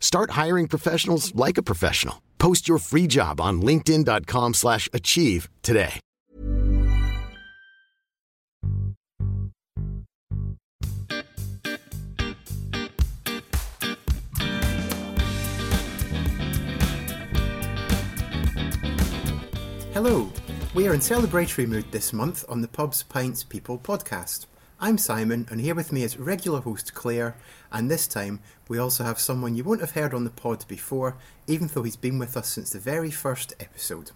Start hiring professionals like a professional. Post your free job on linkedin.com/achieve slash achieve today. Hello, we are in celebratory mood this month on the Pubs, Pints, People podcast. I'm Simon, and here with me is regular host Claire, and this time we also have someone you won't have heard on the pod before, even though he's been with us since the very first episode.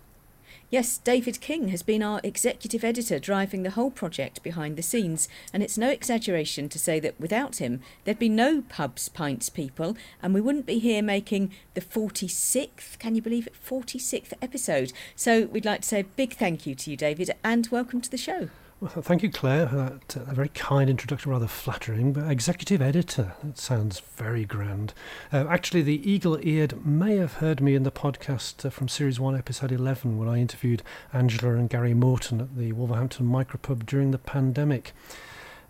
Yes, David King has been our executive editor driving the whole project behind the scenes, and it's no exaggeration to say that without him, there'd be no pubs, pints, people, and we wouldn't be here making the 46th, can you believe it, 46th episode. So we'd like to say a big thank you to you, David, and welcome to the show. Well, thank you, Claire, for that uh, very kind introduction, rather flattering. But executive editor, that sounds very grand. Uh, actually, the eagle eared may have heard me in the podcast uh, from Series 1, Episode 11, when I interviewed Angela and Gary Morton at the Wolverhampton Micropub during the pandemic.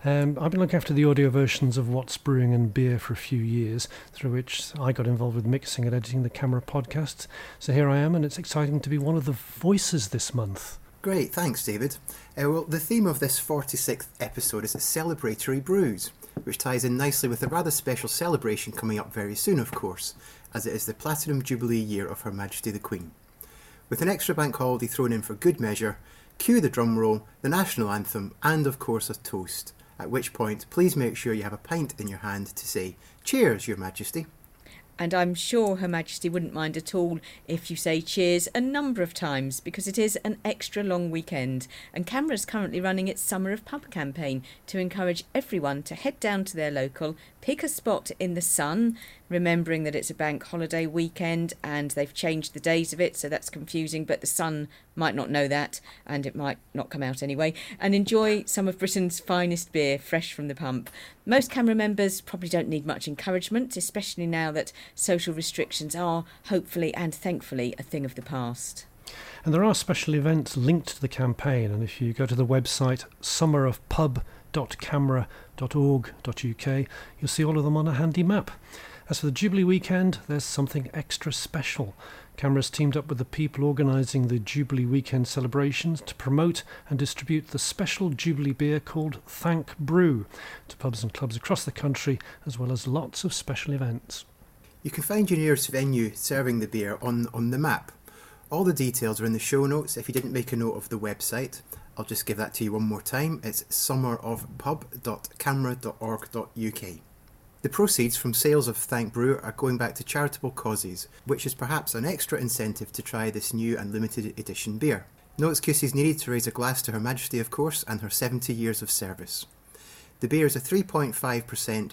Um, I've been looking after the audio versions of What's Brewing and Beer for a few years, through which I got involved with mixing and editing the CAMRA podcasts. So here I am, and it's exciting to be one of the voices this month. Great, thanks, David. Uh, well, the theme of this 46th episode is celebratory brews, which ties in nicely with a rather special celebration coming up very soon, of course, as it is the Platinum Jubilee year of Her Majesty the Queen. With an extra bank holiday thrown in for good measure, cue the drum roll, the national anthem, and of course a toast. At which point, please make sure you have a pint in your hand to say, Cheers, Your Majesty. And I'm sure Her Majesty wouldn't mind at all if you say cheers a number of times because it is an extra long weekend. And CAMRA is currently running its Summer of Pub campaign to encourage everyone to head down to their local, pick a spot in the sun, remembering that it's a bank holiday weekend and they've changed the days of it, so that's confusing, but the sun might not know that and it might not come out anyway, and enjoy some of Britain's finest beer fresh from the pump. Most CAMRA members probably don't need much encouragement, especially now that social restrictions are, hopefully and thankfully, a thing of the past. And there are special events linked to the campaign, and if you go to the website summerofpub.camra.org.uk, you'll see all of them on a handy map. As for the Jubilee weekend, there's something extra special. CAMRA's teamed up with the people organising the Jubilee weekend celebrations to promote and distribute the special Jubilee beer called Thank Brew to pubs and clubs across the country, as well as lots of special events. You can find your nearest venue serving the beer on, on the map. All the details are in the show notes if you didn't make a note of the website. I'll just give that to you one more time. It's summerofpub.camra.org.uk. The proceeds from sales of Thank Brew are going back to charitable causes, which is perhaps an extra incentive to try this new and limited edition beer. No excuses needed to raise a glass to Her Majesty, of course, and her 70 years of service. The beer is a 3.5%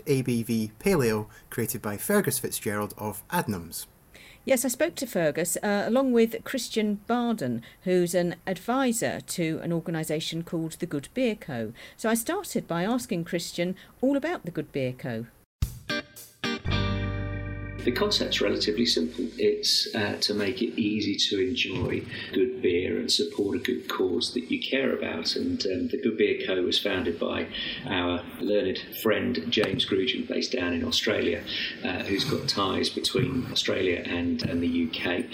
ABV pale ale created by Fergus Fitzgerald of Adnams. Yes, I spoke to Fergus uh, along with Christian Barden, who's an advisor to an organisation called the Good Beer Co. So I started by asking Christian all about the Good Beer Co. The concept's relatively simple. It's uh, to make it easy to enjoy good beer and support a good cause that you care about. And um, the Good Beer Co. was founded by our learned friend James Grugeon, based down in Australia, uh, who's got ties between Australia and, and the UK.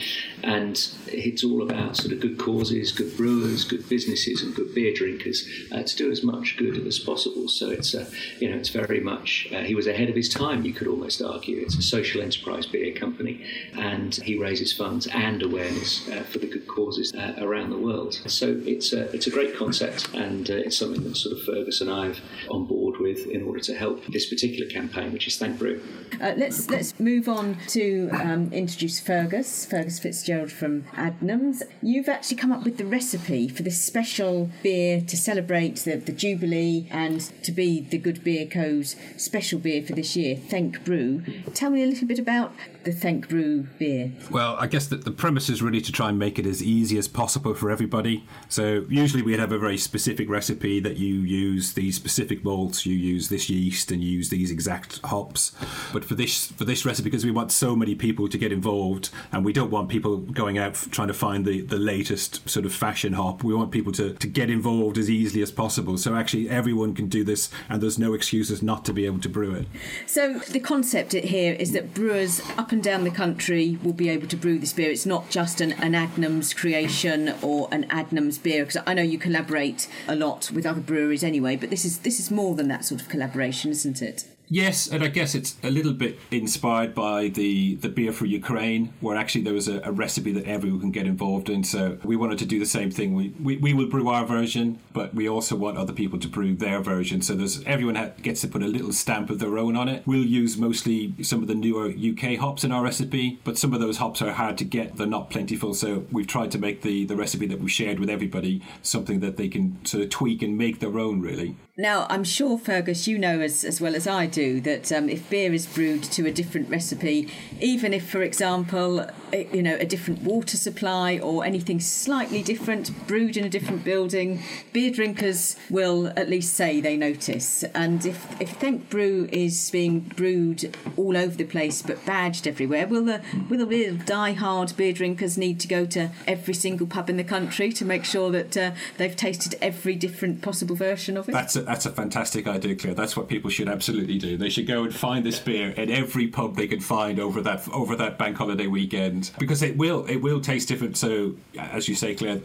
And it's all about sort of good causes, good brewers, good businesses, and good beer drinkers uh, to do as much good as possible. So it's, uh, you know, it's very much, uh, he was ahead of his time, you could almost argue. It's a social enterprise enterprise beer company, and he raises funds and awareness uh, for the good causes uh, around the world. So it's a, it's a great concept, and uh, it's something that sort of Fergus and I have on board with in order to help this particular campaign, which is Thank Brew. Uh, let's let's move on to um, introduce Fergus, Fergus Fitzgerald from Adnams. You've actually come up with the recipe for this special beer to celebrate the, the Jubilee and to be the Good Beer Co.'s special beer for this year, Thank Brew. Tell me a little bit about the Thank Brew beer? Well, I guess that the premise is really to try and make it as easy as possible for everybody. So usually we'd have a very specific recipe that you use these specific malts, you use this yeast, and use these exact hops. But for this for this recipe, because we want so many people to get involved, and we don't want people going out trying to find the, the latest sort of fashion hop, we want people to, to get involved as easily as possible. So actually everyone can do this, and there's no excuses not to be able to brew it. So the concept here is that brewers up and down the country will be able to brew this beer. It's not just an, an Adnams creation or an Adnams beer, because I know you collaborate a lot with other breweries anyway. But this is this is more than that sort of collaboration, isn't it? Yes, and I guess it's a little bit inspired by the, the beer for Ukraine, where actually there was a, a, recipe that everyone can get involved in. So we wanted to do the same thing. We, we, we will brew our version, but we also want other people to brew their version. So there's everyone ha- gets to put a little stamp of their own on it. We'll use mostly some of the newer UK hops in our recipe, but some of those hops are hard to get. They're not plentiful. So we've tried to make the, the recipe that we shared with everybody something that they can sort of tweak and make their own, really. Now, I'm sure, Fergus, you know as, as well as I do that um, if beer is brewed to a different recipe, even if, for example, you know, a different water supply or anything slightly different, brewed in a different building, beer drinkers will at least say they notice. And if, if Thank Brew is being brewed all over the place but badged everywhere, will the, will the real die-hard beer drinkers need to go to every single pub in the country to make sure that uh, they've tasted every different possible version of it? That's a, that's a fantastic idea, Claire. That's what people should absolutely do. They should go and find this beer in every pub they can find over that over that bank holiday weekend. Because it will it will taste different. So, as you say, Claire,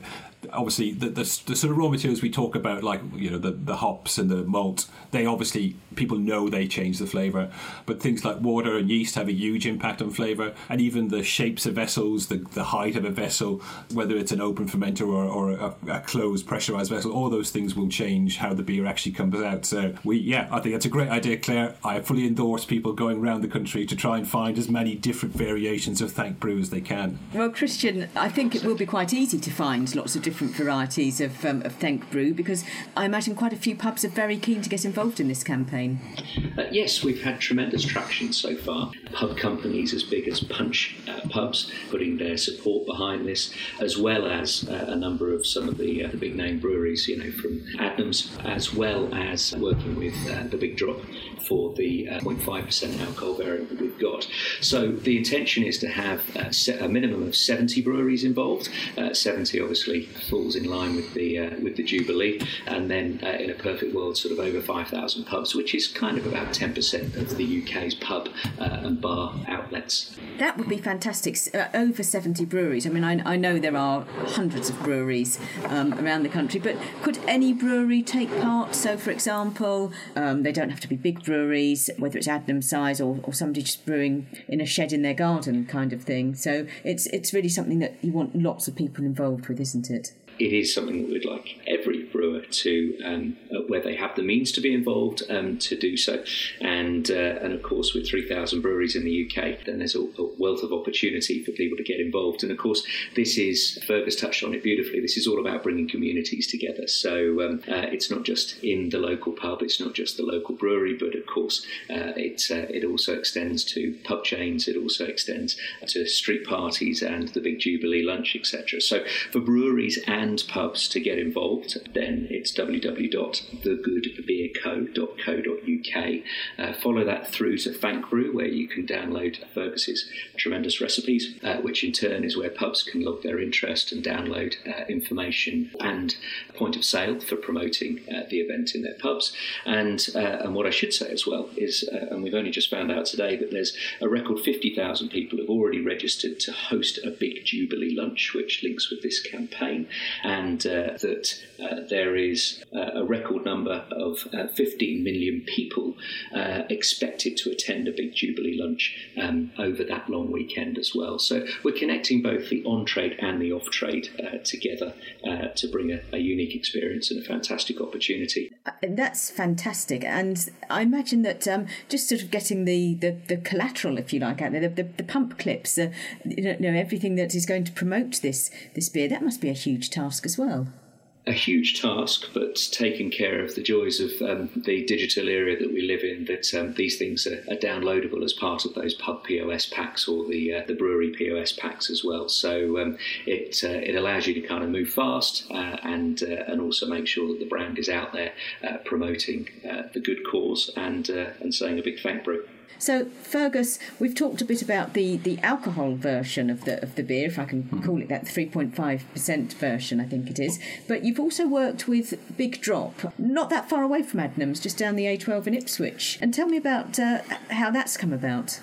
obviously the, the, the, sort of raw materials we talk about, like you know the, the hops and the malt, they obviously people know they change the flavour. But things like water and yeast have a huge impact on flavour, and even the shapes of vessels, the, the height of a vessel, whether it's an open fermenter or, or a, a closed pressurized vessel, all those things will change how the beer actually comes out. So we, yeah, I think that's a great idea, Claire. I fully endorse people going around the country to try and find as many different variations of Thank Brew as they can. Well, Christian, I think it will be quite easy to find lots of different varieties of, um, of Thank Brew because I imagine quite a few pubs are very keen to get involved in this campaign. Uh, yes, we've had tremendous traction so far. Pub companies as big as Punch uh, Pubs putting their support behind this, as well as uh, a number of some of the, uh, the big name breweries, you know, from Adnams, as well as working with uh, the Big Drop for the 0.5% uh, alcohol variant that we've got. So the intention is to have a minimum of 70 breweries involved. 70 obviously falls in line with the with the Jubilee, and then in a perfect world, sort of over 5,000 pubs, which is kind of about 10% of the UK's pub and bar outlets. That would be fantastic. Uh, over 70 breweries. I mean, I, I know there are hundreds of breweries um, around the country, but could any brewery take part? So, for example, um, they don't have to be big breweries, whether it's Adnam size or, or somebody just brewing in a shed in their garden kind of thing. So, it's, it's really something that you want lots of people involved with, isn't it? It is something that we'd like every brewer to, um, uh, where they have the means to be involved, um, to do so. And uh, and of course, with 3,000 breweries in the UK, then there's a, a, wealth of opportunity for people to get involved. And of course, this is Fergus touched on it beautifully. This is all about bringing communities together. So um, uh, it's not just in the local pub, it's not just the local brewery, but of course, uh, it uh, it also extends to pub chains. It also extends to street parties and the big Jubilee lunch, etc. So for breweries and and pubs to get involved, then it's www.thegoodbeerco.co.uk. Uh, follow that through to Thank Brew, where you can download Fergus's tremendous recipes, uh, which in turn is where pubs can log their interest and download uh, information and point of sale for promoting uh, the event in their pubs. And uh, and what I should say as well is, uh, and we've only just found out today that there's a record 50,000 people have already registered to host a big Jubilee lunch, which links with this campaign. And uh, that uh, there is uh, a record number of uh, 15 million people uh, expected to attend a big Jubilee lunch um, over that long weekend as well. So we're connecting both the on trade and the off trade together to bring a, a unique experience and a fantastic opportunity. That's fantastic, and I imagine that um, just sort of getting the, the, the, collateral, if you like, out there, the, the, the pump clips, you know, everything that is going to promote this this beer, that must be a huge task as well a huge task, but taking care of the joys of um, the digital era that we live in, that um, these things are, are, downloadable as part of those pub POS packs or the uh, the brewery POS packs as well. So um, it uh, it allows you to kind of move fast uh, and uh, and also make sure that the brand is out there uh, promoting uh, the good cause and and saying a big thank brew. So, Fergus, we've talked a bit about the, the alcohol version of the of the beer, if I can mm. call it that, three point five percent version, I think it is. But you've also worked with Big Drop, not that far away from Adnams, just down the A12 in Ipswich. And tell me about uh, how that's come about.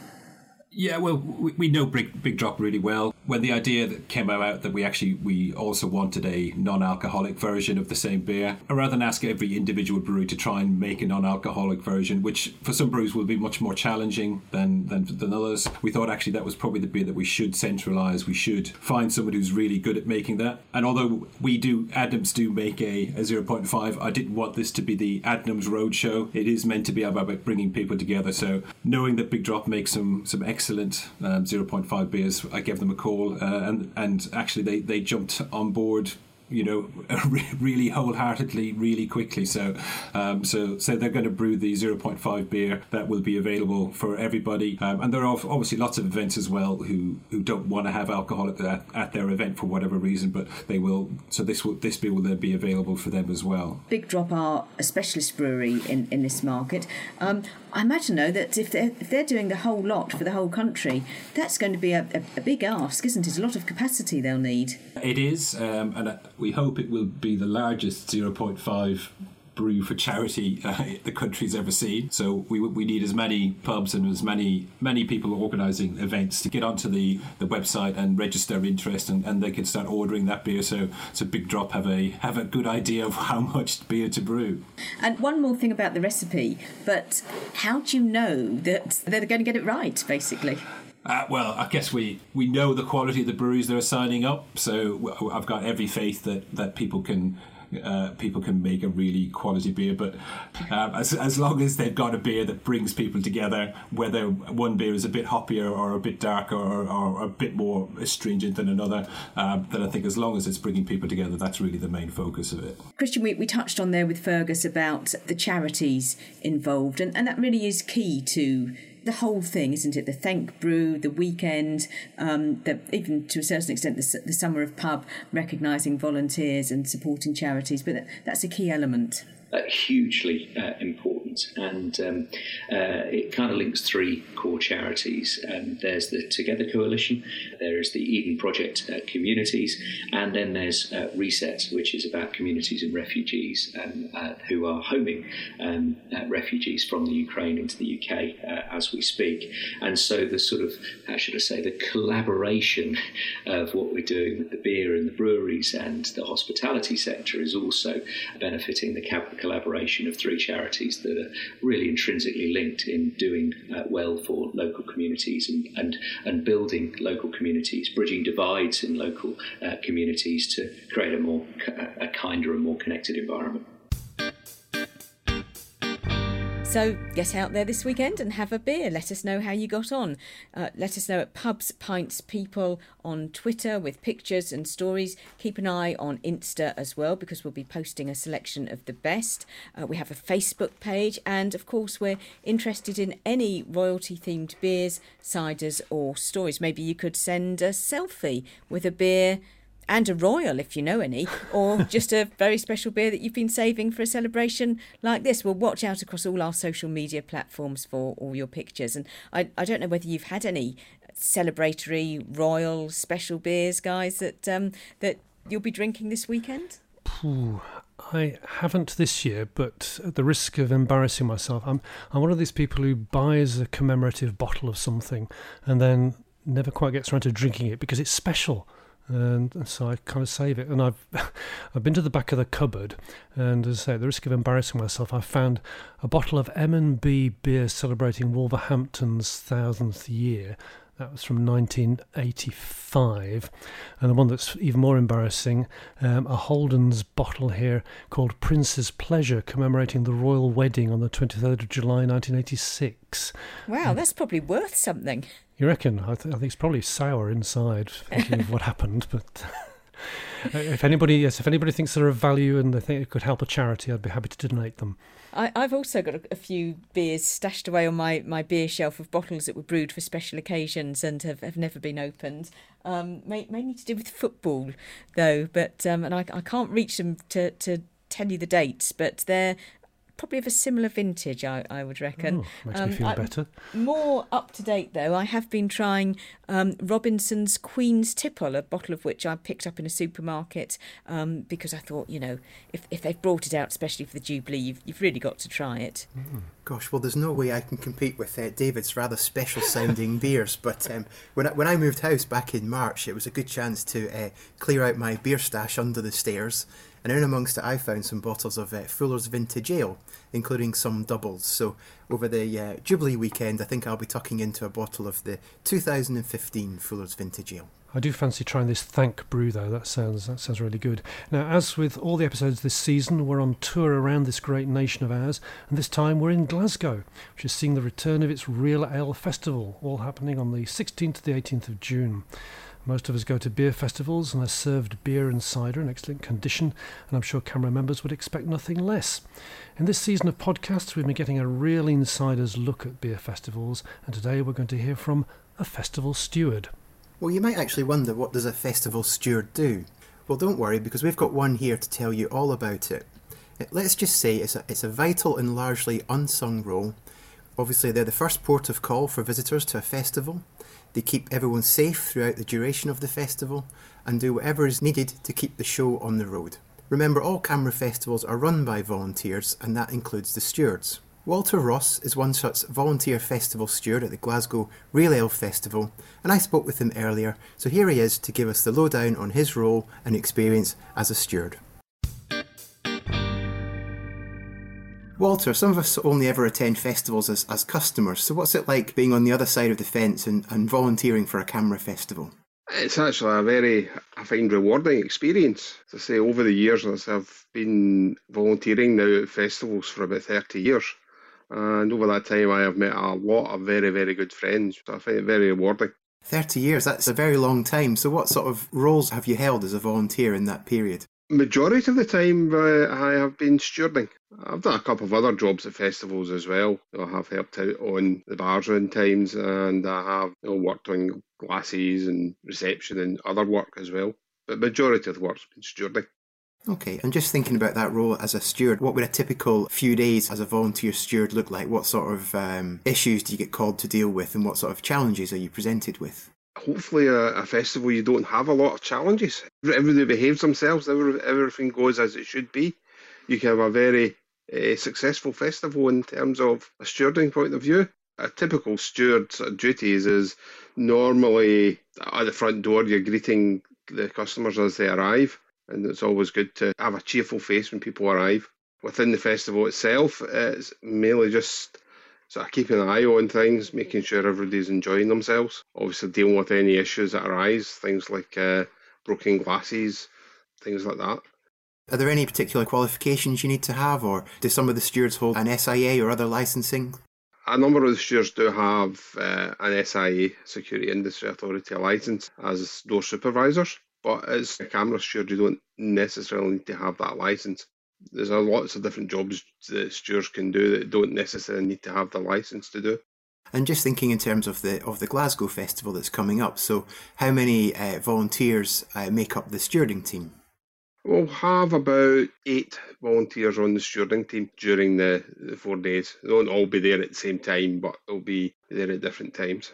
Yeah, well, we, know Big, Big Drop really well. When the idea that came out that we actually we also wanted a non-alcoholic version of the same beer, rather than ask every individual brewery to try and make a non-alcoholic version, which for some brews will be much more challenging than, than than others, we thought actually that was probably the beer that we should centralise. We should find somebody who's really good at making that. And although we do, Adnams do make a, a 0.5, I didn't want this to be the Adnams Roadshow. It is meant to be about bringing people together. So knowing that Big Drop makes some some excellent excellent um, 0.5 beers. I gave them a call, uh, and and actually they they jumped on board you know, really wholeheartedly, really quickly. So, um, so, so they're going to brew the 0.5 beer that will be available for everybody. Um, and there are obviously lots of events as well who, who don't want to have alcohol at, the, at their event for whatever reason, but they will. So this will this beer will then be available for them as well. Big Drop are a specialist brewery in, in this market. I imagine though that if they're if they're doing the whole lot for the whole country, that's going to be a, a, a big ask, isn't it? A lot of capacity they'll need. It is, um, and uh, we hope it will be the largest 0.5 brew for charity uh, the country's ever seen. So we, we need as many pubs and as many many people organising events to get onto the, the website and register interest, and, and they can start ordering that beer. So so Big Drop have a have a good idea of how much beer to brew. And one more thing about the recipe, but how do you know that they're going to get it right, basically? Uh, well, I guess we, we know the quality of the breweries that are signing up, so I've got every faith that, that people can uh, people can make a really quality beer. But um, as, as long as they've got a beer that brings people together, whether one beer is a bit hoppier or a bit darker or, or a bit more astringent than another, um, then I think as long as it's bringing people together, that's really the main focus of it. Christian, we, we touched on there with Fergus about the charities involved, and, and that really is key to the whole thing, isn't it? The thank brew, the weekend, um, the, even to a certain extent, the, the summer of pub, recognising volunteers and supporting charities. But that, that's a key element. Uh, hugely uh, important, and um, uh, it kind of links three core charities. Um, there's the Together Coalition, there is the Eden Project uh, Communities, and then there's uh, Reset, which is about communities and refugees um, uh, who are homing um, refugees from the Ukraine into the UK as we speak. And so the sort of, how should I say, the collaboration of what we're doing with the beer and the breweries and the hospitality sector is also benefiting the capital collaboration of three charities that are really intrinsically linked in doing uh, well for local communities and, and, and building local communities, bridging divides in local uh, communities to create a more a kinder and more connected environment. So get out there this weekend and have a beer. Let us know how you got on. Uh, let us know at Pubs, Pints, People on Twitter with pictures and stories. Keep an eye on Insta as well because we'll be posting a selection of the best. Uh, we have a Facebook page, and of course, we're interested in any royalty themed beers, ciders, or stories. Maybe you could send a selfie with a beer and a royal if you know any, or just a very special beer that you've been saving for a celebration like this. We'll watch out across all our social media platforms for all your pictures. And I, I don't know whether you've had any celebratory royal special beers, guys, that um, that you'll be drinking this weekend. Ooh, I haven't this year, but at the risk of embarrassing myself, I'm I'm one of these people who buys a commemorative bottle of something and then never quite gets around to drinking it because it's special and, so I kind of save it. And I've I've been to the back of the cupboard, and as I say, at the risk of embarrassing myself, I found a bottle of M and B beer celebrating Wolverhampton's thousandth year. That was from 1985. And the one that's even more embarrassing, um, a Holden's bottle here called Prince's Pleasure, commemorating the royal wedding on the 23rd of July 1986. Wow, that's probably worth something. You reckon? I, th- I think it's probably sour inside, thinking of what happened. But if anybody, yes, if anybody thinks they're of value and they think it could help a charity, I'd be happy to donate them. I, I've also got a, a few beers stashed away on my, my beer shelf of bottles that were brewed for special occasions and have, have never been opened. Um, may, mainly to do with football, though, but um, and I, I can't reach them to, to tell you the dates, but they're probably of a similar vintage, I, I would reckon. Oh, makes me feel I- better. More up to date, though, I have been trying um, Robinson's Queen's Tipple, a bottle of which I picked up in a supermarket um, because I thought, you know, if, if they've brought it out, especially for the Jubilee, you've, you've really got to try it. Gosh, well, there's no way I can compete with uh, David's rather special sounding beers. But um, when, I, when I moved house back in March, it was a good chance to uh, clear out my beer stash under the stairs. And in amongst it, I found some bottles of uh, Fuller's Vintage Ale, including some doubles. So over the uh, Jubilee weekend, I think I'll be tucking into a bottle of the 2015 Fuller's Vintage Ale. I do fancy trying this Thank Brew though. That sounds that sounds really good. Now, as with all the episodes this season, we're on tour around this great nation of ours, and this time we're in Glasgow, which is seeing the return of its Real Ale Festival, all happening on the 16th to the 18th of June. Most of us go to beer festivals and are served beer and cider in excellent condition, and I'm sure CAMRA members would expect nothing less. In this season of podcasts, we've been getting a real insider's look at beer festivals, and today we're going to hear from a festival steward. Well, you might actually wonder what does a festival steward do? Well, don't worry because we've got one here to tell you all about it. Uh, Let's just say it's a, it's a vital and largely unsung role. Obviously, they're the first port of call for visitors to a festival. They keep everyone safe throughout the duration of the festival and do whatever is needed to keep the show on the road. Remember, all CAMRA festivals are run by volunteers, and that includes the stewards. Walter Ross is one such volunteer festival steward at the Glasgow Real Ale Festival, and I spoke with him earlier, so here he is to give us the lowdown on his role and experience as a steward. Walter, some of us only ever attend festivals as, as customers, so what's it like being on the other side of the fence and, and volunteering for a CAMRA festival? It's actually a very, I find, rewarding experience. As I say, over the years, as I've been volunteering now at festivals for about 30 years. And over that time, I have met a lot of very, very good friends. So I find it very rewarding. 30 years, that's a very long time, so what sort of roles have you held as a volunteer in that period? Majority of the time, uh, I have been stewarding. I've done a couple of other jobs at festivals as well. I have helped out on the bars in times, and I have you know, worked on glasses and reception and other work as well. But majority of the work's been stewarding. Okay, and just thinking about that role as a steward, what would a typical few days as a volunteer steward look like? What sort of um, issues do you get called to deal with, and what sort of challenges are you presented with? Hopefully, a, a festival you don't have a lot of challenges. Everybody behaves themselves. Every, everything goes as it should be. You can have a very uh, successful festival in terms of a stewarding point of view. A typical steward's duties is normally at the front door. You're greeting the customers as they arrive, and it's always good to have a cheerful face when people arrive. Within the festival itself, it's mainly just sort of keeping an eye on things, making sure everybody's enjoying themselves. Obviously, dealing with any issues that arise, things like uh, broken glasses, things like that. Are there any particular qualifications you need to have, or do some of the stewards hold an SIA or other licensing? A number of the stewards do have uh, an SIA, Security Industry Authority license, as door supervisors. But as a CAMRA steward, you don't necessarily need to have that license. There's a lots of different jobs that stewards can do that don't necessarily need to have the license to do. And just thinking in terms of the of the Glasgow festival that's coming up, so how many uh, volunteers uh, make up the stewarding team? We'll have about eight volunteers on the stewarding team during the, the four days. They won't all be there at the same time, but they'll be there at different times.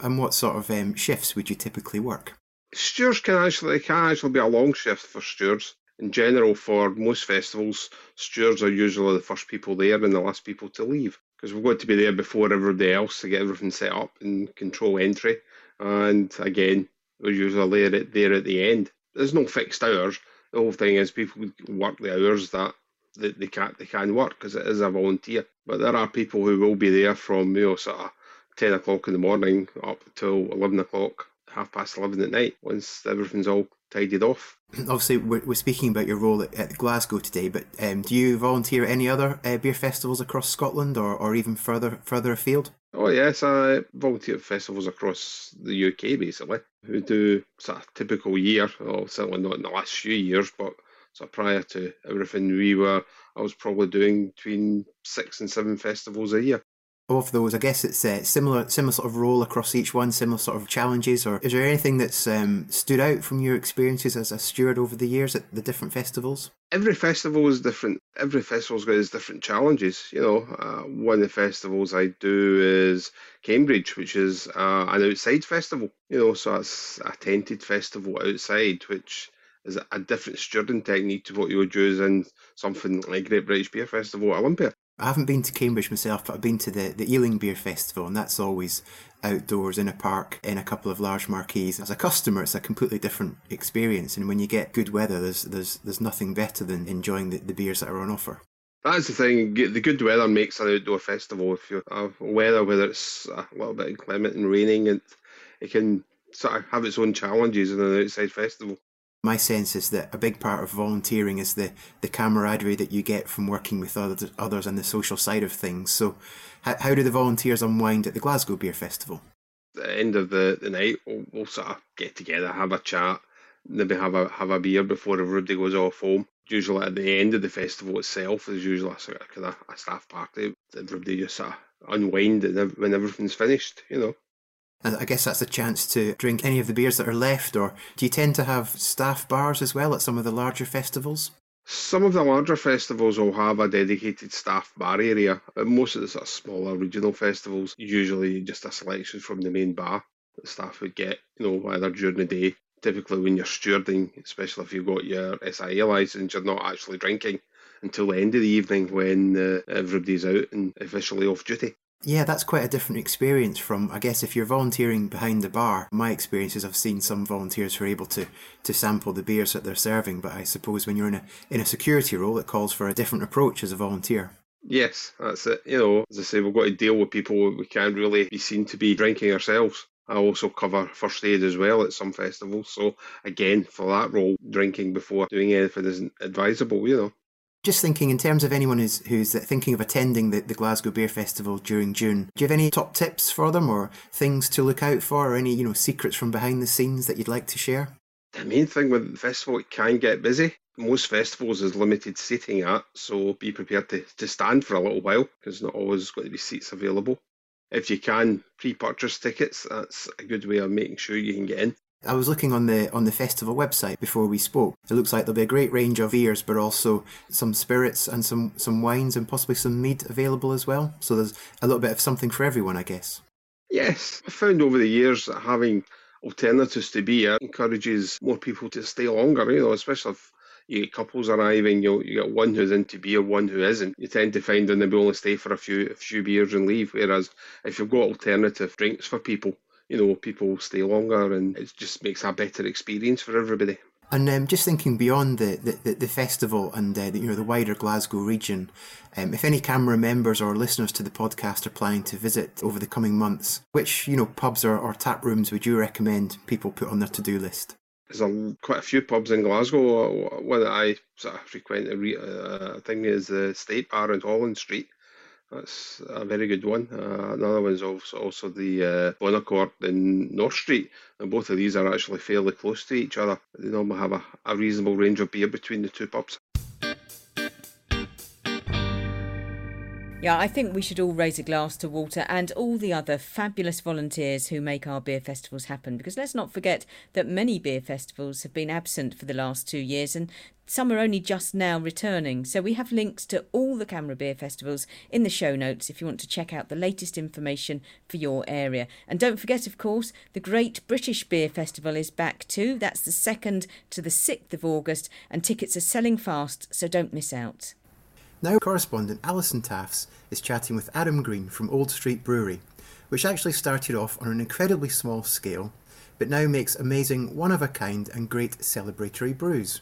And what sort of um, shifts would you typically work? Stewards can actually can actually be a long shift for stewards. In general, for most festivals, stewards are usually the first people there and the last people to leave because we've got to be there before everybody else to get everything set up and control entry. And again, We're usually there at, there at the end. There's no fixed hours. The whole thing is people work the hours that they, they can they can work because it is a volunteer. But there are people who will be there from you know sort of ten o'clock in the morning up till eleven o'clock, half past eleven at night once everything's all tidied off. Obviously, we're, we're speaking about your role at, at Glasgow today, but um, do you volunteer at any other uh, beer festivals across Scotland or, or even further further afield? Oh yes, I volunteer at festivals across the UK basically. We do sort of typical year, well, certainly not in the last few years, but so prior to everything, we were I was probably doing between six and seven festivals a year of those, I guess it's a uh, similar similar sort of role across each one, similar sort of challenges, or is there anything that's um, stood out from your experiences as a steward over the years at the different festivals? Every festival is different. Every festival's got its different challenges. You know, uh, one of the festivals I do is Cambridge, which is uh, an outside festival. You know, so it's a tented festival outside, which is a different stewarding technique to what you would use in something like Great British Beer Festival at Olympia. I haven't been to Cambridge myself, but I've been to the, the Ealing Beer Festival, and that's always outdoors in a park in a couple of large marquees. As a customer, it's a completely different experience, and when you get good weather, there's there's there's nothing better than enjoying the, the beers that are on offer. That's the thing. The good weather makes an outdoor festival. If you have weather, whether it's a little bit inclement and raining, and it can sort of have its own challenges in an outside festival my sense is that a big part of volunteering is the, the camaraderie that you get from working with others, others and the social side of things. So, how, how do the volunteers unwind at the Glasgow Beer Festival? At the end of the, the night, we'll, we'll sort of get together, have a chat, maybe have a have a beer before everybody goes off home. Usually at the end of the festival itself, there's usually a of a staff party. Everybody just sort of unwind when everything's finished, you know. I guess that's a chance to drink any of the beers that are left, or do you tend to have staff bars as well at some of the larger festivals? Some of the larger festivals will have a dedicated staff bar area. but Most of the sort of smaller regional festivals, usually just a selection from the main bar that staff would get, you know, either during the day. Typically, when you're stewarding, especially if you've got your SIA license, you're not actually drinking until the end of the evening when uh, everybody's out and officially off duty. Yeah, that's quite a different experience from, I guess, if you're volunteering behind the bar. My experience is I've seen some volunteers who are able to, to sample the beers that they're serving, but I suppose when you're in a in a security role, it calls for a different approach as a volunteer. Yes, that's it. You know, as I say, we've got to deal with people we can't really be seen to be drinking ourselves. I also cover first aid as well at some festivals. So again, for that role, drinking before doing anything isn't advisable, you know. Just thinking, in terms of anyone who's who's thinking of attending the, the Glasgow Beer Festival during June, do you have any top tips for them, or things to look out for, or any you know secrets from behind the scenes that you'd like to share? The main thing with the festival, it can get busy. Most festivals is limited seating at, so be prepared to, to stand for a little while because not always going to be seats available. If you can pre-purchase tickets, that's a good way of making sure you can get in. I was looking on the on the festival website before we spoke. It looks like there'll be a great range of beers, but also some spirits and some some wines and possibly some mead available as well. So there's a little bit of something for everyone, I guess. Yes, I found over the years that having alternatives to beer encourages more people to stay longer. You know, especially if you get couples arriving, you you get one who's into beer, one who isn't. You tend to find that they only stay for a few a few beers and leave. Whereas if you've got alternative drinks for people you know, people stay longer and it just makes a better experience for everybody. And um, just thinking beyond the, the, the festival and uh, the, you know the wider Glasgow region, um, if any CAMRA members or listeners to the podcast are planning to visit over the coming months, which you know pubs or, or tap rooms would you recommend people put on their to do list? There's a, quite a few pubs in Glasgow. One that I sort of frequent, uh, I think, is the State Bar in Holland Street. That's a very good one. Uh, another one is also, also the uh, Bonaccord in North Street, and both of these are actually fairly close to each other. They normally have a, a reasonable range of beer between the two pubs. Yeah, I think we should all raise a glass to Walter and all the other fabulous volunteers who make our beer festivals happen. Because let's not forget that many beer festivals have been absent for the last two years and some are only just now returning. So we have links to all the CAMRA Beer festivals in the show notes if you want to check out the latest information for your area. And don't forget, of course, the Great British Beer Festival is back too. That's the 2nd to the 6th of August, and tickets are selling fast, so don't miss out. Now, correspondent Alison Tafts is chatting with Adam Green from Old Street Brewery, which actually started off on an incredibly small scale, but now makes amazing, one of a kind, and great celebratory brews.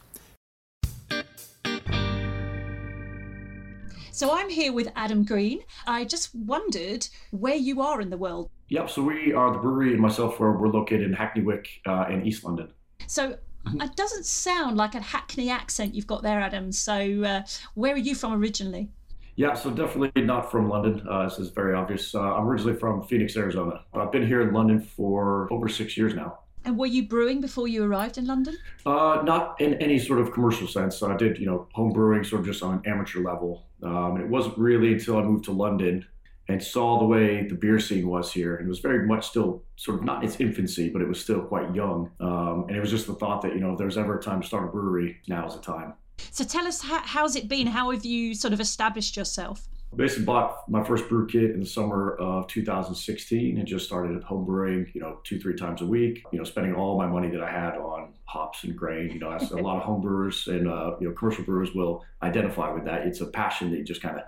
So I'm here with Adam Green. I just wondered where you are in the world. Yep, so we are the brewery and myself, we're, we're located in Hackney Wick uh, in East London. So it doesn't sound like a Hackney accent you've got there, Adam. So uh, where are you from originally? Yeah, so definitely not from London. Uh, this is very obvious. Uh, I'm originally from Phoenix, Arizona. I've been here in London for over six years now. And were you brewing before you arrived in London? Uh, not in any sort of commercial sense. I did, you know, home brewing sort of just on amateur level. Um, and it wasn't really until I moved to London and saw the way the beer scene was here. And it was very much still sort of not its infancy, but it was still quite young. Um, and it was just the thought that, you know, if there's ever a time to start a brewery, now's the time. So tell us, how, how's it been? How have you sort of established yourself? I basically, bought my first brew kit in the summer of 2016 and just started home brewing, you know, two, three times a week, you know, spending all my money that I had on hops and grain. You know, as a lot of home brewers and, uh, you know, commercial brewers will identify with that. It's a passion that just kind of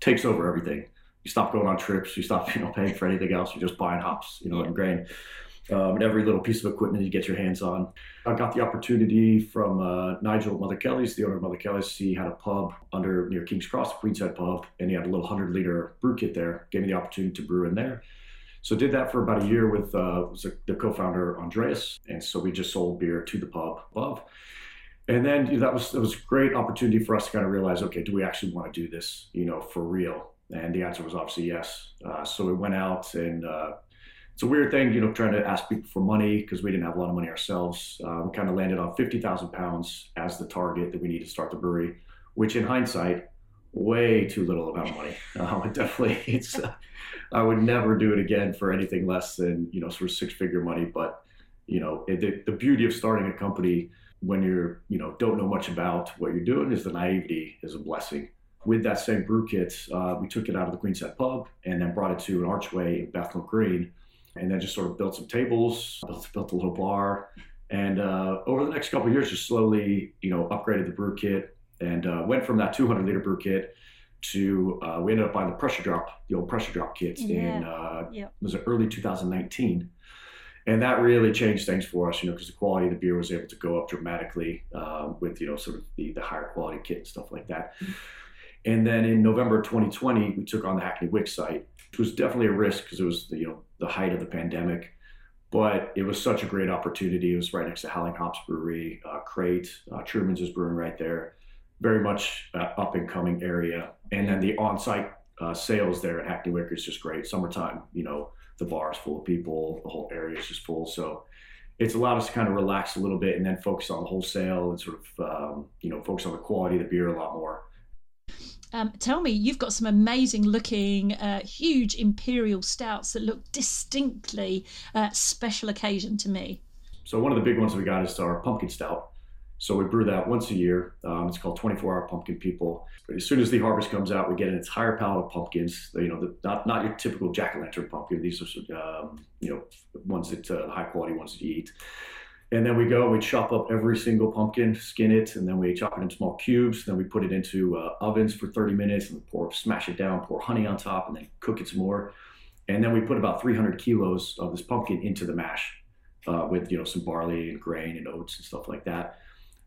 takes over everything. You stop going on trips, you stop, you know, paying for anything else, you're just buying hops, you know, and grain um, and every little piece of equipment you get your hands on. I got the opportunity from uh, Nigel Mother Kelly's, the owner of Mother Kelly's. He had a pub under near King's Cross, Queenshead pub, and he had a little 100 liter brew kit there. Gave me the opportunity to brew in there. So did that for about a year with uh, was the co-founder Andreas, and so we just sold beer to the pub above. And then you know, that was that was a great opportunity for us to kind of realize, okay, do we actually want to do this, you know, for real? And the answer was obviously yes. Uh, so we went out and uh, it's a weird thing, you know, trying to ask people for money because we didn't have a lot of money ourselves. Uh, we kind of landed on 50,000 pounds as the target that we need to start the brewery, which in hindsight, way too little amount of money. Uh, definitely, it's, uh, I would never do it again for anything less than, you know, sort of six figure money. But, you know, it, the, the beauty of starting a company when you're, you know, don't know much about what you're doing is the naivety is a blessing with that same brew kit, uh, we took it out of the Queenshead pub and then brought it to an archway in Bethnal Green, and then just sort of built some tables, built, built a little bar, and uh, over the next couple years, just slowly, you know, upgraded the brew kit and uh, went from that 200 liter brew kit to uh, we ended up buying the pressure drop, the old pressure drop kits Yeah. in uh, Yep. was early 2019. And that really changed things for us, you know, because the quality of the beer was able to go up dramatically um, with, you know, sort of the, the higher quality kit and stuff like that. And then in November 2020, we took on the Hackney Wick site, which was definitely a risk because it was the, you know the height of the pandemic. But it was such a great opportunity. It was right next to Howling Hops Brewery, uh, Crate, uh, Truman's is brewing right there. Very much uh, up and coming area. And then the on-site uh, sales there at Hackney Wick is just great. Summertime, you know, the bar is full of people, the whole area is just full. So it's allowed us to kind of relax a little bit and then focus on the wholesale and sort of um, you know focus on the quality of the beer a lot more. Um, tell me, you've got some amazing looking, uh, huge imperial stouts that look distinctly uh, special occasion to me. So one of the big ones we got is our pumpkin stout. So we brew that once a year. Um, it's called 24 Hour Pumpkin People. But as soon as the harvest comes out, we get an entire pallet of pumpkins. You know, the, not not your typical jack o' lantern pumpkin. These are um, you know ones that uh, high quality ones that you eat. And then we go, we chop up every single pumpkin, skin it, and then we chop it in small cubes. Then we put it into uh, ovens for 30 minutes and pour, smash it down, pour honey on top, and then cook it some more. And then we put about 300 kilos of this pumpkin into the mash uh, with you know some barley and grain and oats and stuff like that.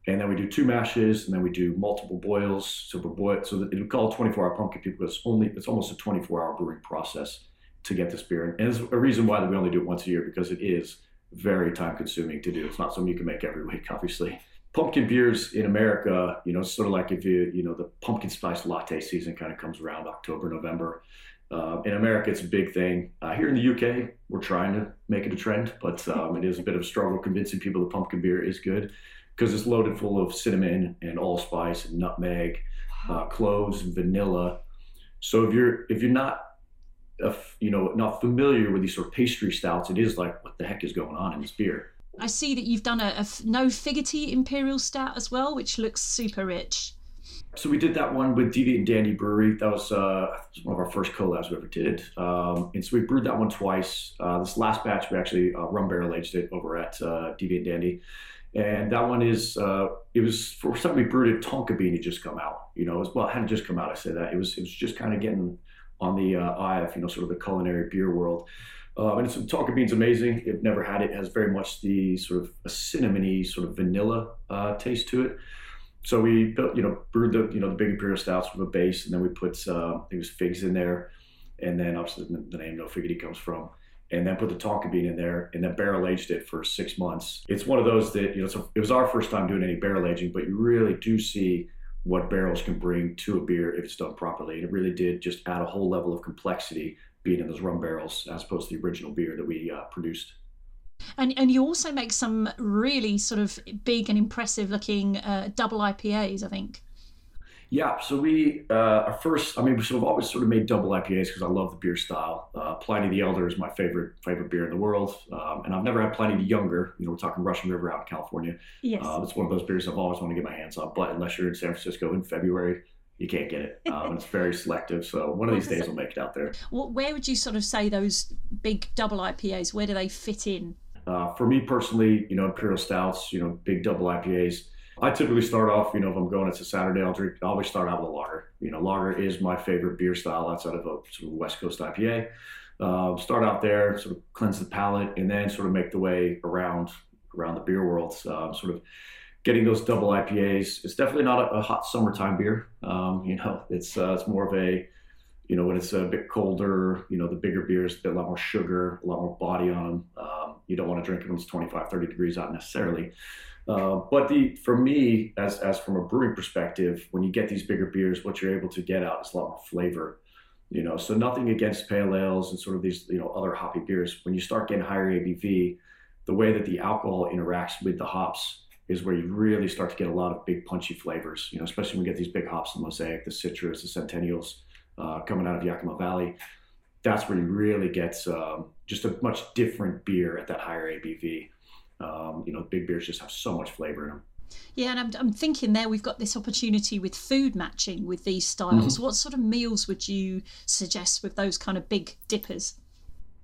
And then we do two mashes, and then we do multiple boils. So we're boil, so that we call it 24-hour pumpkin people. It's only it's almost a 24-hour brewing process to get this beer. And there's a reason why we only do it once a year because it is very time consuming to do. It's not something you can make every week, obviously. Pumpkin beers in America, you know, it's sort of like if you, you know, the pumpkin spice latte season kind of comes around October, November. Uh, in America, it's a big thing. Uh, here in the UK, we're trying to make it a trend, but um, it is a bit of a struggle convincing people that pumpkin beer is good because it's loaded full of cinnamon and allspice and nutmeg, uh, cloves, and vanilla. So if you're if you're not uh, you know not familiar with these sort of pastry stouts, it is like what the heck is going on in this beer. I see that you've done a no figgerty imperial stout as well, which looks super rich. So we did that one with Deviant and Dandy Brewery. That was, uh, one of our first collabs we ever did. Um, and so we brewed that one twice. Uh, this last batch, we actually uh, rum barrel aged it over at uh, Deviant and Dandy. And that one is, uh, it was for something we brewed it. Tonka Bean had just come out. You know, it was, well, it hadn't just come out. I say that it was, it was just kind of getting on the uh, eye of you know sort of the culinary beer world. Um, and so Tonka Bean's amazing. I've never had it. it. has very much the sort of a cinnamony sort of vanilla uh, taste to it. So we built, you know, brewed the, you know, the big imperial stouts with a base, and then we put, uh, it was figs in there, and then obviously the name No Figgity comes from, and then put the Tonka bean in there, and then barrel aged it for six months. It's one of those that you know, so it was our first time doing any barrel aging, but you really do see what barrels can bring to a beer if it's done properly. And it really did just add a whole level of complexity being in those rum barrels as opposed to the original beer that we uh, produced. And and you also make some really sort of big and impressive looking uh, double IPAs, I think. Yeah, so we uh, our first. I mean, we've always sort of made double IPAs because I love the beer style. Uh, Pliny the Elder is my favorite favorite beer in the world, um, and I've never had Pliny the Younger. You know, we're talking Russian River out in California. Yes, uh, it's one of those beers I've always wanted to get my hands on. But unless you're in San Francisco in February, you can't get it. Um, it's very selective. So one of these days we'll make it out there. Well, where would you sort of say those big double IPAs? Where do they fit in? Uh, for me personally, you know, imperial stouts, you know, big double IPAs I typically start off, you know, if I'm going, it's a Saturday, I'll drink, I always start out with a lager. You know, lager is my favorite beer style outside of a sort of West Coast IPA. Uh, start out there, sort of cleanse the palate, and then sort of make the way around around the beer world. Uh, sort of getting those double IPAs. It's definitely not a, a hot summertime beer. Um, you know, it's uh, it's more of a you know, when it's a bit colder, you know, the bigger beers, a, lot more sugar, a lot more body on them. Um, you don't want to drink it when it's 25, 30 degrees out necessarily. Uh, but the for me, as as from a brewing perspective, when you get these bigger beers, what you're able to get out is a lot more flavor. You know, so nothing against pale ales and sort of these you know other hoppy beers. When you start getting higher ABV, the way that the alcohol interacts with the hops is where you really start to get a lot of big punchy flavors. You know, especially when we get these big hops, the Mosaic, the Citras, the Centennials, uh, coming out of Yakima Valley. That's where you really get um, just a much different beer at that higher ABV. Um, you know, big beers just have so much flavor in them. Yeah, and I'm, I'm thinking there we've got this opportunity with food matching with these styles. Mm-hmm. What sort of meals would you suggest with those kind of big dippers?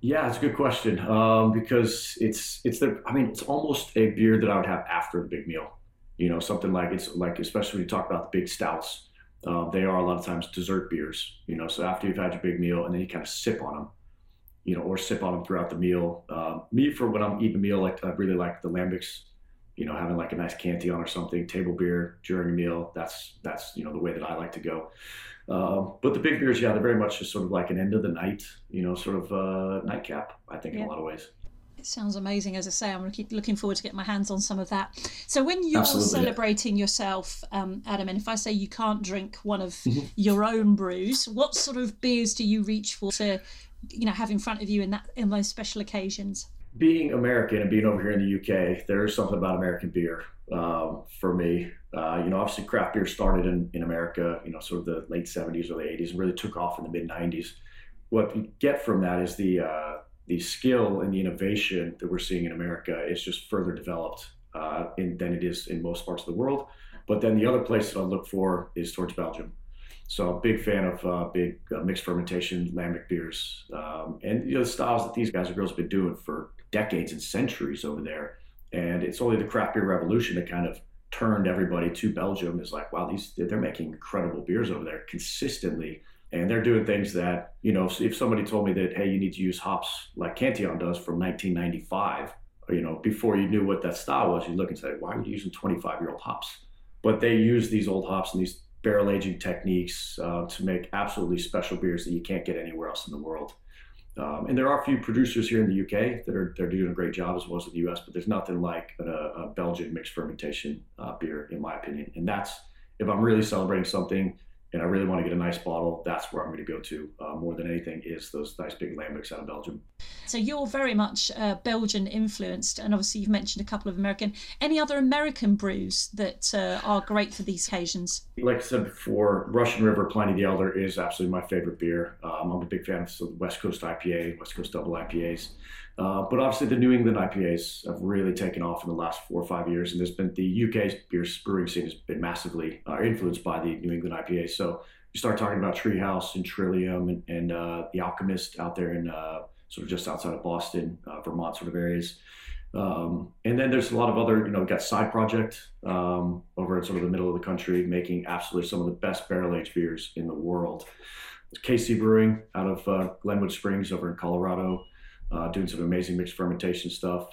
Yeah, it's a good question um, because it's it's the I mean it's almost a beer that I would have after the big meal. You know, something like it's like especially when you talk about the big stouts, uh, they are a lot of times dessert beers. You know, so after you've had your big meal and then you kind of sip on them you know, or sip on them throughout the meal. Um, me, for when I'm eating a meal, like I really like the lambics, you know, having like a nice Cantillon or something, table beer during a meal. That's that's you know the way that I like to go. Um, but the big beers, yeah, they're very much just sort of like an end of the night, you know, sort of uh, nightcap. I think yeah. in a lot of ways. It sounds amazing. As I say, I'm looking forward to getting my hands on some of that. So when you're Absolutely, celebrating yeah. yourself, um, Adam, and if I say you can't drink one of mm-hmm. your own brews, what sort of beers do you reach for to you know have in front of you in that in those special occasions being american and being over here in the uk there's something about american beer um, for me uh, you know obviously craft beer started in, in america you know sort of the late 70s or the 80s and really took off in the mid 90s what you get from that is the uh, the skill and the innovation that we're seeing in america is just further developed uh, in, than it is in most parts of the world but then the other place that i look for is towards belgium so I'm a big fan of uh, big uh, mixed fermentation lambic beers, um, and you know the styles that these guys and girls have been doing for decades and centuries over there. And it's only the craft beer revolution that kind of turned everybody to Belgium. Is like, wow, these they're making incredible beers over there consistently, and they're doing things that you know. If somebody told me that, hey, you need to use hops like Cantillon does from 1995, you know, before you knew what that style was, you look and say, why are you using 25 year old hops? But they use these old hops and these barrel aging techniques uh, to make absolutely special beers that you can't get anywhere else in the world. Um, and there are a few producers here in the UK that are they're doing a great job as well as in the US, but there's nothing like a, a Belgian mixed fermentation uh, beer, in my opinion. And that's if I'm really celebrating something and I really want to get a nice bottle, that's where I'm going to go to uh, more than anything is those nice big lambics out of Belgium. So you're very much uh, Belgian influenced, and obviously you've mentioned a couple of American. Any other American brews that uh, are great for these occasions? Like I said before, Russian River Pliny the Elder is absolutely my favorite beer. Um, I'm a big fan of the West Coast IPA, West Coast double IPAs. Uh, but obviously, the New England IPAs have really taken off in the last four or five years, and there's been the UK beer brewing scene has been massively uh, influenced by the New England IPAs. So you start talking about Treehouse and Trillium and, and uh, the Alchemist out there in uh, sort of just outside of Boston, uh, Vermont sort of areas. Um, and then there's a lot of other, you know, got Side Project um, over in sort of the middle of the country, making absolutely some of the best barrel aged beers in the world. There's Casey Brewing out of Glenwood Springs over in Colorado. Uh, doing some amazing mixed fermentation stuff.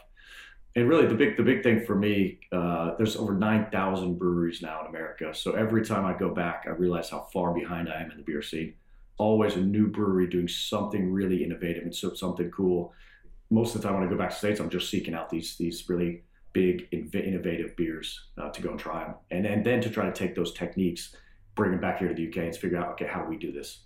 And really, the big the big thing for me, uh, there's over nine thousand breweries now in America. So every time I go back, I realize how far behind I am in the beer scene. Always a new brewery doing something really innovative and so something cool. Most of the time, when I go back to states, I'm just seeking out these these really big innovative beers uh, to go and try them, and, and then to try to take those techniques, bring them back here to the UK, and figure out okay how do we do this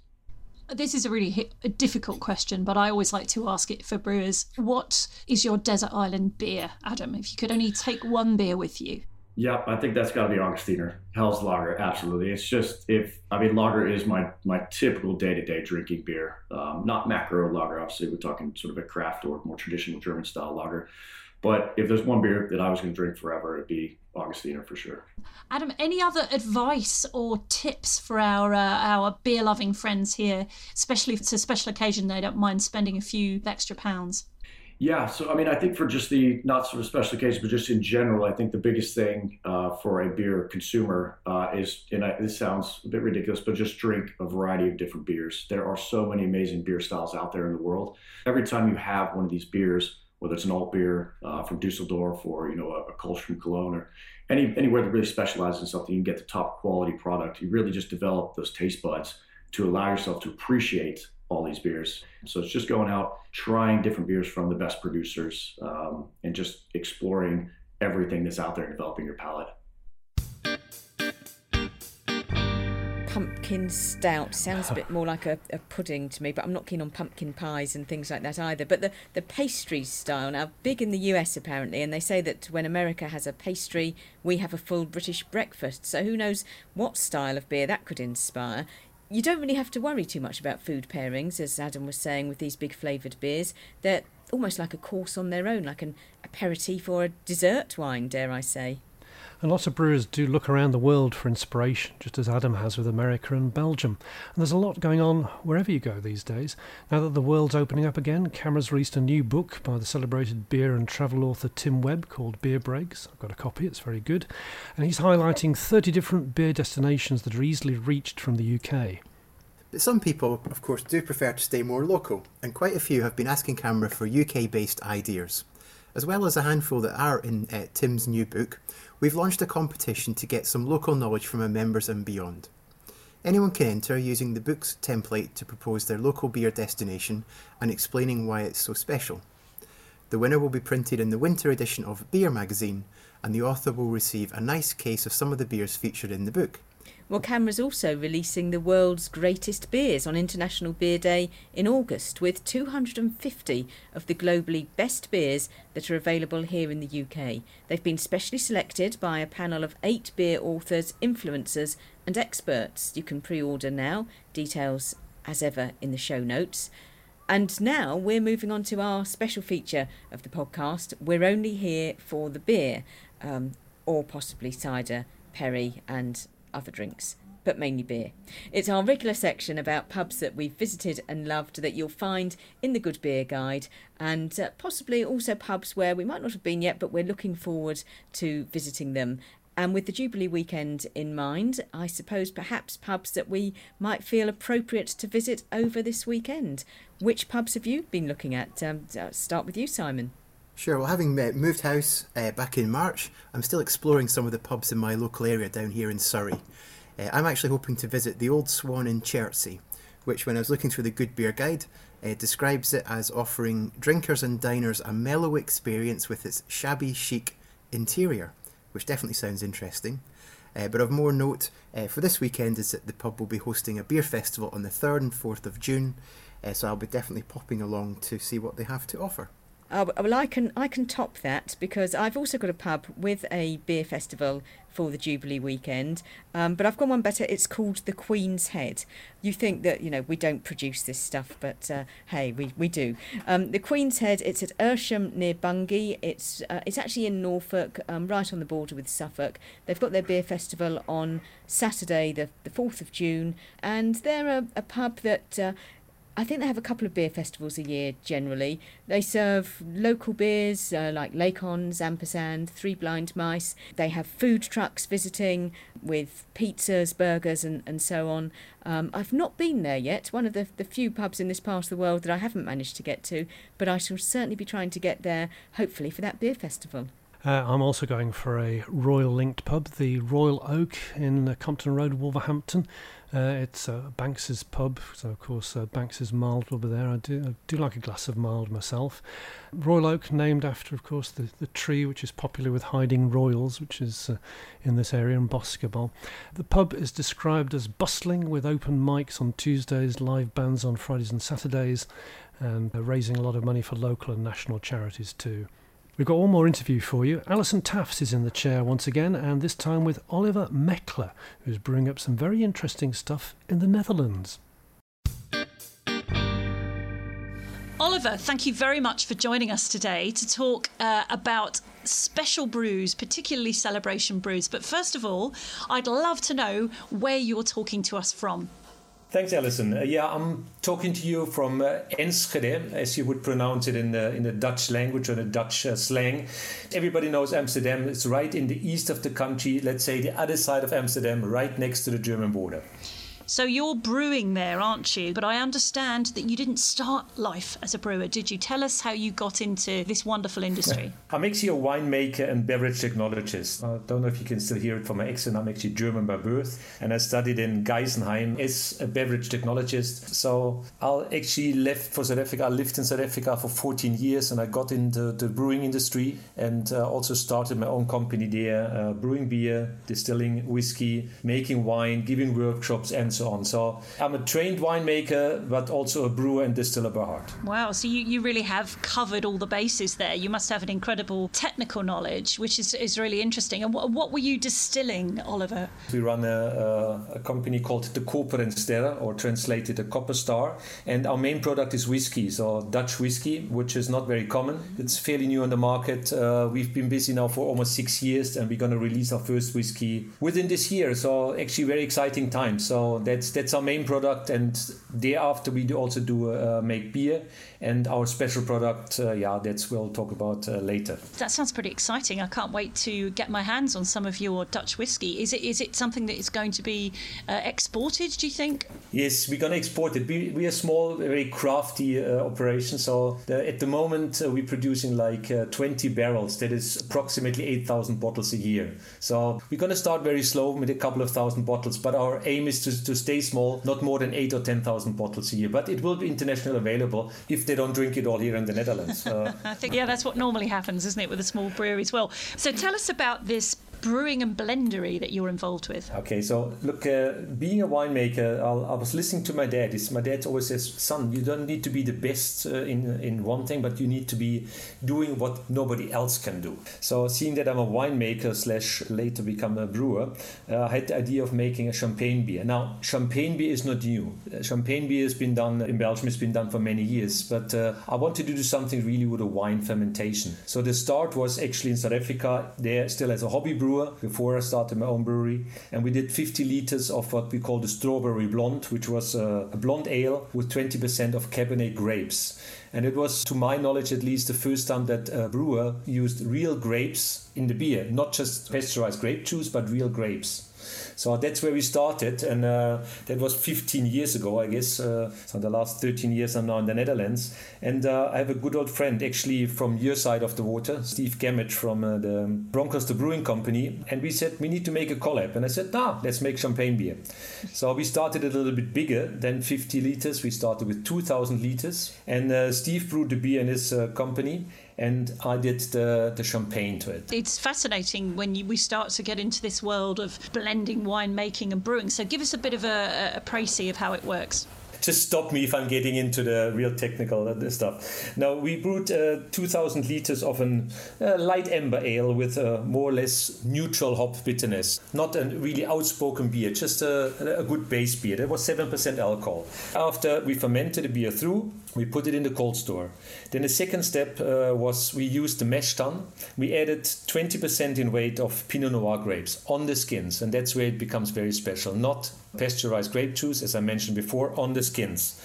this is a really a difficult question, but I always like to ask it for brewers. What is your desert island beer, Adam? If you could only take one beer with you. Yep, I think that's got to be Augustiner. Helles Lager, absolutely. It's just if I mean lager is my my typical day to day drinking beer. Um, not macro lager, obviously. We're talking sort of a craft or more traditional German style lager. But if there's one beer that I was going to drink forever, it'd be Augustiner for sure. Adam, any other advice or tips for our uh, our beer loving friends here, especially if it's a special occasion they don't mind spending a few extra pounds? Yeah, so I mean, I think for just the not sort of special occasion, but just in general, I think the biggest thing uh, for a beer consumer uh, is, and I, this sounds a bit ridiculous, but just drink a variety of different beers. There are so many amazing beer styles out there in the world. Every time you have one of these beers, whether it's an alt beer uh, from Dusseldorf or you know a, a Kolsch from Cologne or any anywhere that really specializes in something, you can get the top quality product. You really just develop those taste buds to allow yourself to appreciate all these beers. So it's just going out, trying different beers from the best producers, um, and just exploring everything that's out there and developing your palate. Pumpkin stout sounds a bit more like a, a, pudding to me, but I'm not keen on pumpkin pies and things like that either. But the, the pastry style, now big in the US apparently, and they say that when America has a pastry, we have a full British breakfast. So who knows what style of beer that could inspire. You don't really have to worry too much about food pairings, as Adam was saying, with these big flavoured beers. They're almost like a course on their own, like an aperitif or a dessert wine, dare I say. And lots of brewers do look around the world for inspiration, just as Adam has with America and Belgium. And there's a lot going on wherever you go these days. Now that the world's opening up again, CAMRA's released a new book by the celebrated beer and travel author Tim Webb called Beer Breaks. I've got a copy, it's very good. And he's highlighting 30 different beer destinations that are easily reached from the UK. But some people, of course, do prefer to stay more local, and quite a few have been asking CAMRA for UK based ideas. As well as a handful that are in uh, Tim's new book, we've launched a competition to get some local knowledge from our members and beyond. Anyone can enter using the book's template to propose their local beer destination and explaining why it's so special. The winner will be printed in the winter edition of Beer magazine, and the author will receive a nice case of some of the beers featured in the book. Well, also releasing the world's greatest beers on International Beer Day in August, with 250 of the globally best beers that are available here in the UK. They've been specially selected by a panel of eight beer authors, influencers, and experts. You can pre order now, details as ever in the show notes. And now we're moving on to our special feature of the podcast. We're only here for the beer, um, or possibly cider, perry, and other drinks, but mainly beer. It's our regular section about pubs that we've visited and loved that you'll find in the Good Beer Guide, and uh, possibly also pubs where we might not have been yet, but we're looking forward to visiting them. And with the Jubilee weekend in mind, I suppose perhaps pubs that we might feel appropriate to visit over this weekend. Which pubs have you been looking at? Um, start with you, Simon. Sure, well, having uh, moved house uh, back in March, I'm still exploring some of the pubs in my local area down here in Surrey. Uh, I'm actually hoping to visit the Old Swan in Chertsey, which, when I was looking through the Good Beer Guide, uh, describes it as offering drinkers and diners a mellow experience with its shabby chic interior, which definitely sounds interesting. Uh, but of more note for this weekend is that the pub will be hosting a beer festival on the 3rd and 4th of June, so I'll be definitely popping along to see what they have to offer. Oh, well, I can I can top that because I've also got a pub with a beer festival for the Jubilee weekend. Um, but I've got one better. It's called the Queen's Head. You think that you know we don't produce this stuff, but uh, hey, we, we do. Um, the Queen's Head. It's at Earsham near Bungay. It's uh, it's actually in Norfolk, um, right on the border with Suffolk. They've got their beer festival on Saturday, the the fourth of June, and they're a, a pub that. I think they have a couple of beer festivals a year generally. They serve local beers uh, like Lacons, Ampersand, Three Blind Mice. They have food trucks visiting with pizzas, burgers, and, and so on. Um, I've not been there yet, one of the, the few pubs in this part of the world that I haven't managed to get to, but I shall certainly be trying to get there, hopefully, for that beer festival. Uh, I'm also going for a Royal linked pub, the Royal Oak in Compton Road, Wolverhampton. Uh, it's uh, Banks's pub, so of course uh, Banks's mild will be there. I do, I do like a glass of mild myself. Royal Oak, named after, of course, the, the tree which is popular with hiding royals, which is uh, in this area in Boscobel. The pub is described as bustling with open mics on Tuesdays, live bands on Fridays and Saturdays, and raising a lot of money for local and national charities too. We've got one more interview for you. Alison Tafts is in the chair once again, and this time with Oliver Meckler, who's brewing up some very interesting stuff in the Netherlands. Oliver, thank you very much for joining us today to talk uh, about special brews, particularly celebration brews. But first of all, I'd love to know where you're talking to us from. Thanks, Alison. Uh, yeah, I'm talking to you from uh, Enschede, as you would pronounce it in the in the Dutch language or the Dutch uh, slang. Everybody knows Amsterdam. It's right in the east of the country. Let's say the other side of Amsterdam, right next to the German border. So you're brewing there, aren't you? But I understand that you didn't start life as a brewer, did you? Tell us how you got into this wonderful industry. I'm actually a winemaker and beverage technologist. I don't know if you can still hear it from my accent. I'm actually German by birth, and I studied in Geisenheim as a beverage technologist. So I actually left for South Africa. I lived in South Africa for 14 years, and I got into the brewing industry and uh, also started my own company there, uh, brewing beer, distilling whiskey, making wine, giving workshops, and so on. So I'm a trained winemaker, but also a brewer and distiller by heart. Wow. So you, you really have covered all the bases there. You must have an incredible technical knowledge, which is, is really interesting. And what, what were you distilling, Oliver? We run a, a, a company called the Koperen Sterre, or translated the Copper Star. And our main product is whiskey, so Dutch whiskey, which is not very common. It's fairly new on the market. Uh, we've been busy now for almost six years, and we're going to release our first whiskey within this year. So actually, very exciting time. So that's that's our main product, and thereafter we do also do uh, make beer and our special product. Uh, yeah, that's we'll talk about uh, later. That sounds pretty exciting. I can't wait to get my hands on some of your Dutch whiskey. Is it is it something that is going to be uh, exported? Do you think? Yes, we're going to export it. We we are a small, very crafty uh, operation. So the, at the moment uh, we're producing like 20 barrels. That is approximately 8,000 bottles a year. So we're going to start very slow with a couple of thousand bottles, but our aim is to, to stay small, not more than eight or 10,000 bottles a year. But it will be international available if they don't drink it all here in the Netherlands. Uh, I think, yeah, that's what normally happens, isn't it, with a small brewery as well. So tell us about this brewing and blendery that you're involved with. Okay, so look, uh, being a winemaker, I'll, i was listening to my dad. It's, my dad always says, "Son, you don't need to be the best uh, in in one thing, but you need to be doing what nobody else can do." So, seeing that I'm a winemaker slash later become a brewer, uh, I had the idea of making a champagne beer. Now, champagne beer is not new. Uh, champagne beer has been done in Belgium. It's been done for many years, but uh, I wanted to do something really with a wine fermentation. So the start was actually in South Africa. There, still as a hobby brewer brewer before I started my own brewery. And we did 50 liters of what we call the strawberry blonde, which was a, a blonde ale with 20% of Cabernet grapes. And it was, to my knowledge at least, the first time that a brewer used real grapes in the beer, not just pasteurized grape juice, but real grapes. So that's where we started, and uh, that was 15 years ago, I guess. Uh, so the last 13 years, I'm now in the Netherlands, and uh, I have a good old friend, actually from your side of the water, Steve Gamet from uh, the Broncos the Brewing Company, and we said we need to make a collab, and I said, nah, let's make champagne beer. So we started a little bit bigger than 50 liters. We started with 2,000 liters, and uh, Steve brewed the beer in his uh, company, and I did the, the champagne to it. It's fascinating when you, we start to get into this world of blending winemaking and brewing. So give us a bit of a, a précis of how it works just stop me if I'm getting into the real technical uh, stuff. Now, we brewed uh, 2,000 liters of a uh, light amber ale with a more or less neutral hop bitterness. Not a really outspoken beer, just a, a good base beer. That was 7% alcohol. After we fermented the beer through, we put it in the cold store. Then the second step uh, was we used the mash tun. We added 20% in weight of Pinot Noir grapes on the skins, and that's where it becomes very special. Not pasteurized grape juice, as I mentioned before, on the skins.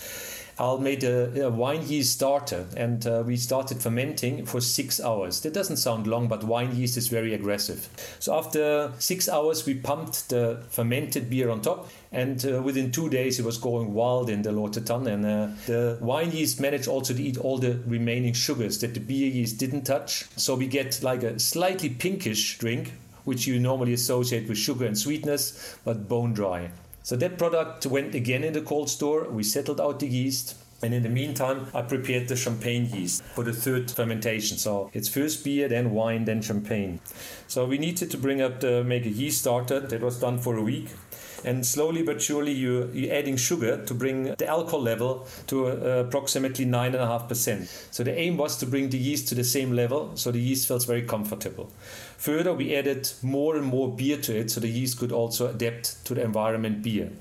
I made a, a wine yeast starter and uh, we started fermenting for six hours. That doesn't sound long, but wine yeast is very aggressive. So after six hours, we pumped the fermented beer on top and uh, within two days it was going wild in the lauter tun and uh, the wine yeast managed also to eat all the remaining sugars that the beer yeast didn't touch so we get like a slightly pinkish drink which you normally associate with sugar and sweetness but bone dry so that product went again in the cold store we settled out the yeast and in the meantime, I prepared the champagne yeast for the third fermentation. So it's first beer, then wine, then champagne. So we needed to bring up the make a yeast starter. That was done for a week and slowly but surely you, you're adding sugar to bring the alcohol level to uh, approximately 9.5%. So the aim was to bring the yeast to the same level so the yeast feels very comfortable. Further, we added more and more beer to it so the yeast could also adapt to the environment beer.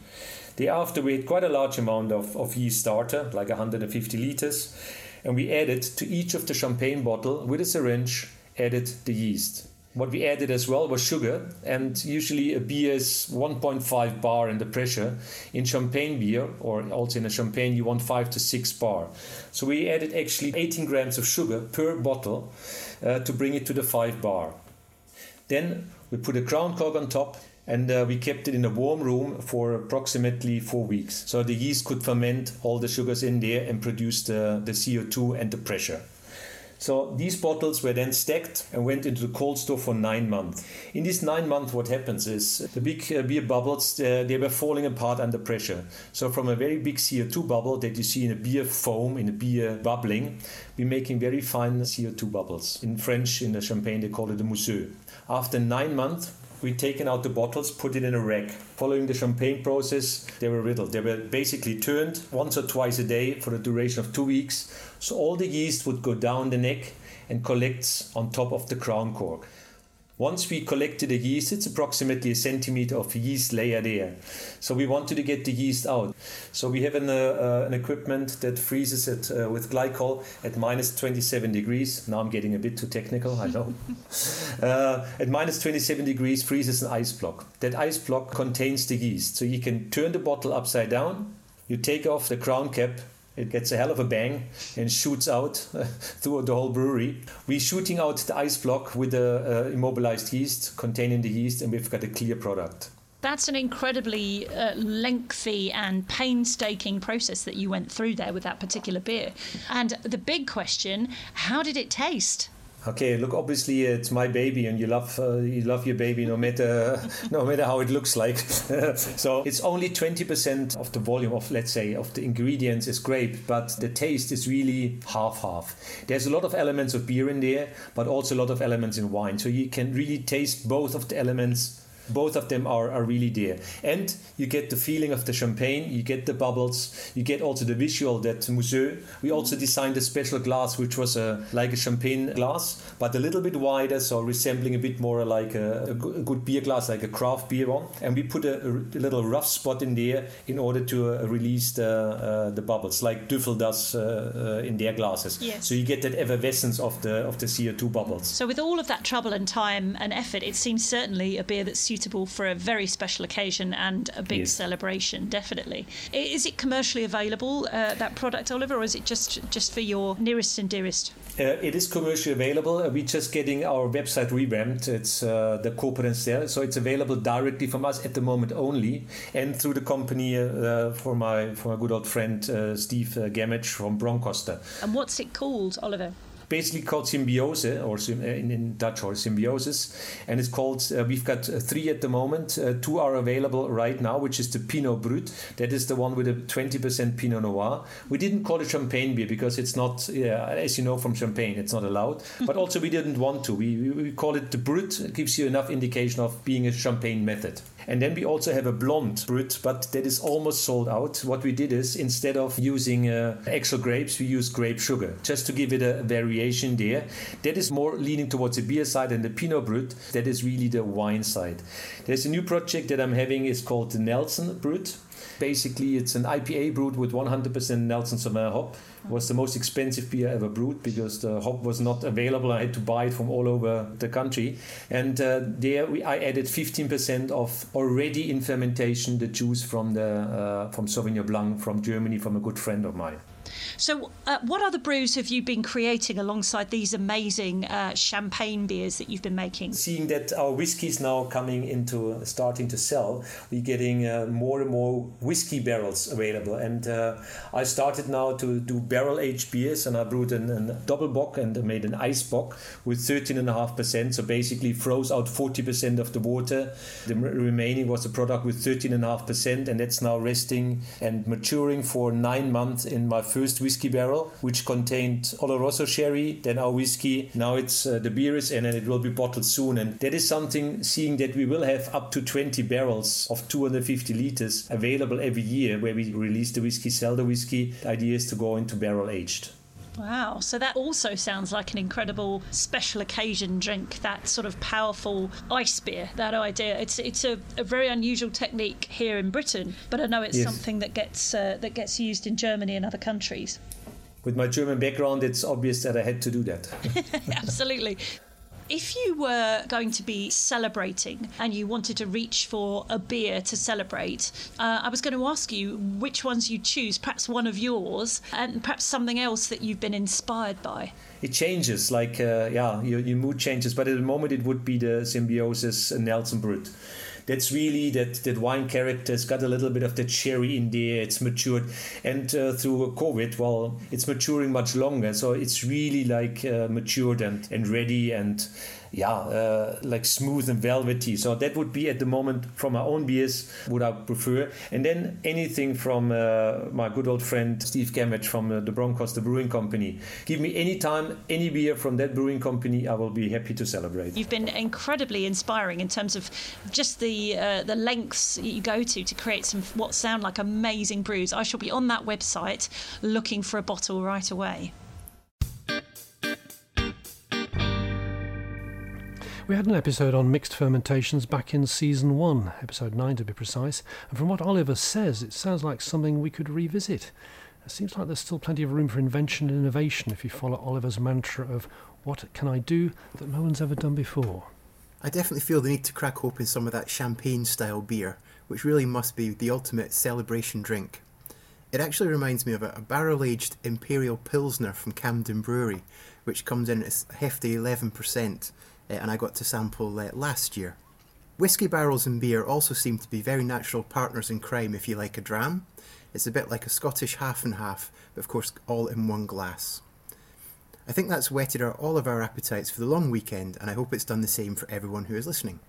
Thereafter, we had quite a large amount of, of yeast starter, like 150 liters, and we added to each of the champagne bottle with a syringe, added the yeast. What we added as well was sugar, and usually a beer is 1.5 bar in the pressure. In champagne beer, or also in a champagne, you want 5 to 6 bar. So we added actually 18 grams of sugar per bottle uh, to bring it to the 5 bar. Then we put a crown cork on top and uh, we kept it in a warm room for approximately four weeks. So the yeast could ferment all the sugars in there and produce the, the CO2 and the pressure. So these bottles were then stacked and went into the cold store for nine months. In these nine months, what happens is the big uh, beer bubbles uh, they were falling apart under pressure. So from a very big CO2 bubble that you see in a beer foam, in a beer bubbling, we're making very fine CO2 bubbles. In French, in the champagne, they call it a mousseux. After nine months, we taken out the bottles, put it in a rack. Following the champagne process, they were riddled. They were basically turned once or twice a day for the duration of two weeks. So all the yeast would go down the neck and collects on top of the crown cork. Once we collected the yeast, it's approximately a centimeter of yeast layer there. So we wanted to get the yeast out. So we have an, uh, uh, an equipment that freezes it uh, with glycol at minus 27 degrees. Now I'm getting a bit too technical, I know. Uh, at minus 27 degrees, freezes an ice block. That ice block contains the yeast. So you can turn the bottle upside down, you take off the crown cap, it gets a hell of a bang and shoots out through the whole brewery. We're shooting out the ice block with the uh, immobilized yeast, containing the yeast, and we've got a clear product. That's an incredibly uh, lengthy and painstaking process that you went through there with that particular beer. And the big question how did it taste? Okay look obviously it's my baby and you love uh, you love your baby no matter no matter how it looks like. So it's only 20% of the volume of let's say of the ingredients is grape but the taste is really half half there's a lot of elements of beer in there but also a lot of elements in wine. So you can really taste both of the elements both of them are, are really there. And you get the feeling of the champagne, you get the bubbles, you get also the visual that Mousseux. We also designed a special glass which was a, like a champagne glass, but a little bit wider, so resembling a bit more like a, a good beer glass, like a craft beer one. And we put a, a little rough spot in there in order to uh, release the, uh, the bubbles, like Duvel does uh, uh, in their glasses. Yes. So you get that effervescence of the of the CO2 bubbles. So with all of that trouble and time and effort, it seems certainly a beer that's suitable for a very special occasion and a big yes. celebration. Definitely. Is it commercially available uh, that product, Oliver, or is it just just for your nearest and dearest? Uh, it is commercially available. Uh, we're just getting our website revamped. It's uh, the Koperen Sterre, so it's available directly from us at the moment only, and through the company uh, for my for my good old friend uh, Steve uh, Gamage from Broncoster. And what's it called, Oliver? Basically called Symbiose, or uh, in, in Dutch, or Symbiosis. And it's called, uh, we've got uh, three at the moment. Uh, two are available right now, which is the Pinot Brut. That is the one with a 20% Pinot Noir. We didn't call it champagne beer because it's not, as you know from champagne, it's not allowed. but also, we didn't want to. We, we call it the Brut. It gives you enough indication of being a champagne method. And then we also have a blonde Brut, but that is almost sold out. What we did is instead of using uh, grapes, we use grape sugar just to give it a variation there. That is more leaning towards the beer side, and the Pinot Brut, that is really the wine side. There's a new project that I'm having is called the Nelson Brut Basically, it's an IPA brewed with 100% Nelson Sauvin hop. It was the most expensive beer ever brewed because the hop was not available. I had to buy it from all over the country. And uh, there we, I added 15% of already in fermentation the juice from the uh, from Sauvignon Blanc from Germany from a good friend of mine. So, uh, what other brews have you been creating alongside these amazing uh, champagne beers that you've been making? Seeing that our whiskey is now coming into starting to sell, we're getting uh, more and more whiskey barrels available. And uh, I started now to do barrel aged beers, and I brewed a double bock and made an ice bock with 13.5%. So basically, froze out 40% of the water. The remaining was a product with 13.5%, and that's now resting and maturing for nine months in my first whiskey barrel, which contained Oloroso sherry, then our whiskey. Now it's uh, the beer is in, and it will be bottled soon. And that is something, seeing that we will have up to 20 barrels of 250 liters available every year, where we release the whiskey, sell the whiskey. The idea is to go into barrel aged. Wow. So that also sounds like an incredible special occasion drink, that sort of powerful ice beer, that idea. It's it's a, a very unusual technique here in Britain, but I know it's yes. something that gets uh, that gets used in Germany and other countries with my German background, it's obvious that I had to do that. Absolutely. If you were going to be celebrating and you wanted to reach for a beer to celebrate, uh, I was going to ask you which ones you choose, perhaps one of yours, and perhaps something else that you've been inspired by. It changes, like, uh, yeah, your, your mood changes, but at the moment it would be the Symbiosis Nelson Brut that's really that that wine character. It's got a little bit of the cherry in there. It's matured, and uh, through COVID, well, it's maturing much longer. So it's really like uh, matured and and ready and yeah, uh, like smooth and velvety. So that would be at the moment from my own beers would I prefer. And then anything from uh, my good old friend Steve Gamage from uh, the Broncosta Brewing Company. Give me any time, any beer from that brewing company, I will be happy to celebrate. You've been incredibly inspiring in terms of just the uh, the lengths you go to to create some what sound like amazing brews. I shall be on that website looking for a bottle right away. We had an episode on mixed fermentations back in season one, episode 9 to be precise, and from what Oliver says, it sounds like something we could revisit. It seems like there's still plenty of room for invention and innovation if you follow Oliver's mantra of what can I do that no one's ever done before. I definitely feel the need to crack open some of that champagne style beer, which really must be the ultimate celebration drink. It actually reminds me of a, barrel aged Imperial Pilsner from Camden Brewery, which comes in at a hefty 11%, uh, and I got to sample uh, last year. Whiskey barrels and beer also seem to be very natural partners in crime if you like a dram. It's a bit like a Scottish half and half, but of course all in one glass. I think that's whetted our, all of our appetites for the long weekend, and I hope it's done the same for everyone who is listening.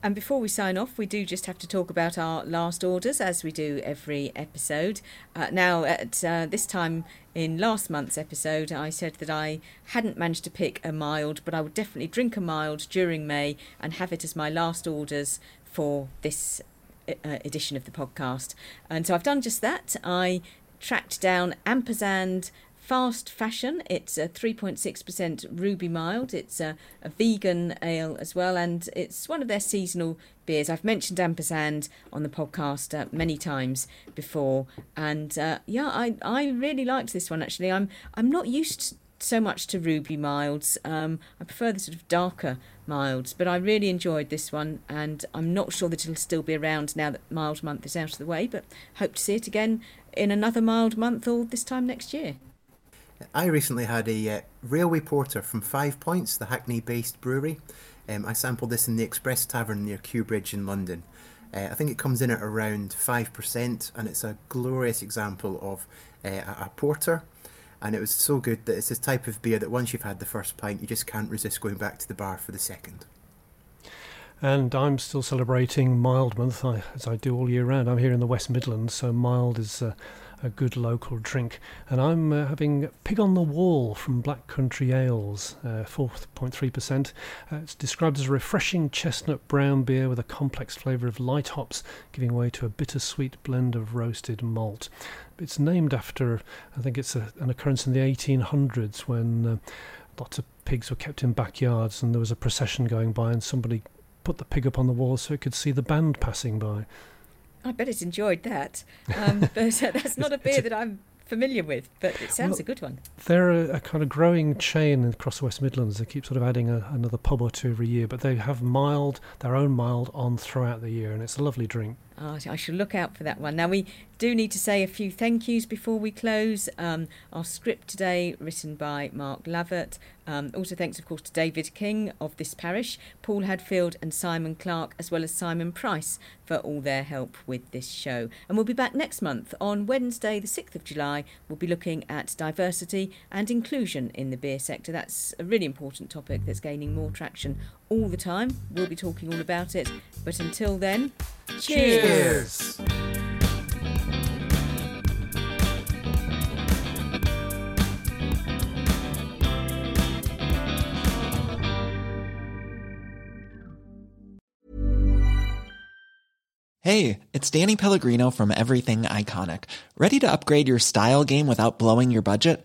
And before we sign off, we do just have to talk about our last orders as we do every episode. Uh, now, at uh, this time in last month's episode, I said that I hadn't managed to pick a mild, but I would definitely drink a mild during May and have it as my last orders for this uh, edition of the podcast. And so I've done just that. I tracked down Ampersand fast fashion. It's a 3.6% ruby mild. It's a, a, vegan ale as well, and it's one of their seasonal beers. I've mentioned Ampersand on the podcast uh, many times before, and uh, yeah, I I really liked this one actually. I'm I'm not used so much to ruby milds. Um, I prefer the sort of darker milds, but I really enjoyed this one, and I'm not sure that it'll still be around now that mild month is out of the way. But hope to see it again in another mild month or this time next year. I recently had a uh, railway porter from Five Points, the Hackney based brewery. Um, I sampled this in the Express Tavern near Kew Bridge in London. Uh, I think it comes in at around 5%, and it's a glorious example of uh, a porter. And it was so good that it's this type of beer that once you've had the first pint, you just can't resist going back to the bar for the second. And I'm still celebrating Mild Month, as I do all year round. I'm here in the West Midlands, so mild is uh, a good local drink. And I'm uh, having Pig on the Wall from Black Country Ales, uh, 4.3%. Uh, it's described as a refreshing chestnut brown beer with a complex flavour of light hops, giving way to a bittersweet blend of roasted malt. It's named after, I think it's a, an occurrence in the 1800s when uh, lots of pigs were kept in backyards and there was a procession going by and somebody put the pig up on the wall so it could see the band passing by. I bet it's enjoyed that. Um, but uh, that's not a beer that I'm familiar with, but it sounds well, a good one. They're a, a, kind of growing chain across the West Midlands. They keep sort of adding a, another pub or two every year, but they have mild, their own mild on throughout the year, and it's a lovely drink. Oh, I shall look out for that one. Now, we do need to say a few thank yous before we close. Um, our script today, written by Mark Lavert. Um, also, thanks, of course, to David King of This Parish, Paul Hadfield, and Simon Clark, as well as Simon Price, for all their help with this show. And we'll be back next month on Wednesday, the 6th of July. We'll be looking at diversity and inclusion in the beer sector. That's a really important topic that's gaining more traction all the time. We'll be talking all about it. But until then, cheers. cheers. Hey, it's Danny Pellegrino from Everything Iconic. Ready to upgrade your style game without blowing your budget?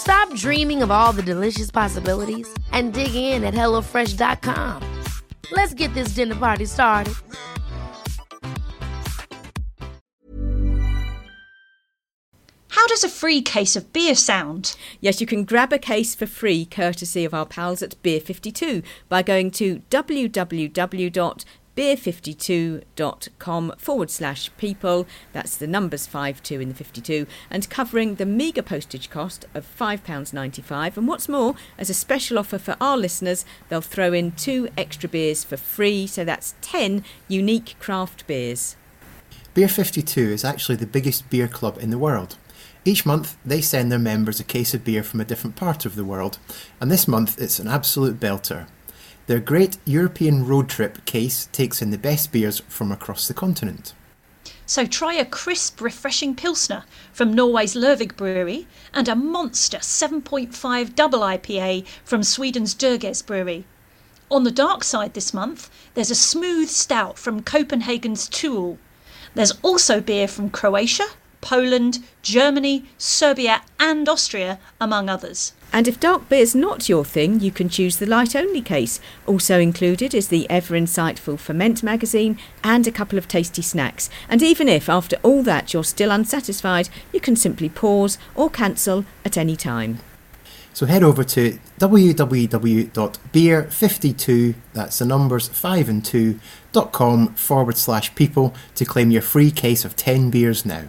Stop dreaming of all the delicious possibilities and dig in at HelloFresh.com. Let's get this dinner party started. How does a free case of beer sound? Yes, you can grab a case for free courtesy of our pals at Beer 52 by going to www beer52.com forward slash people, that's the numbers 52 in the 52, and covering the meagre postage cost of £5.95. And what's more, as a special offer for our listeners, they'll throw in two extra beers for free, so that's 10 unique craft beers. Beer 52 is actually the biggest beer club in the world. Each month, they send their members a case of beer from a different part of the world, and this month it's an absolute belter. Their great European road trip case takes in the best beers from across the continent. So try a crisp, refreshing Pilsner from Norway's Lervig Brewery and a monster 7.5 double IPA from Sweden's Dugges Brewery. On the dark side this month, there's a smooth stout from Copenhagen's To Øl. There's also beer from Croatia, Poland, Germany, Serbia, and Austria, among others. And if dark beer's not your thing, you can choose the light only case. Also included is the ever insightful Ferment magazine and a couple of tasty snacks. And even if after all that you're still unsatisfied, you can simply pause or cancel at any time. So head over to www.beer52, that's the numbers 5 and 2, dot com forward slash people to claim your free case of 10 beers now.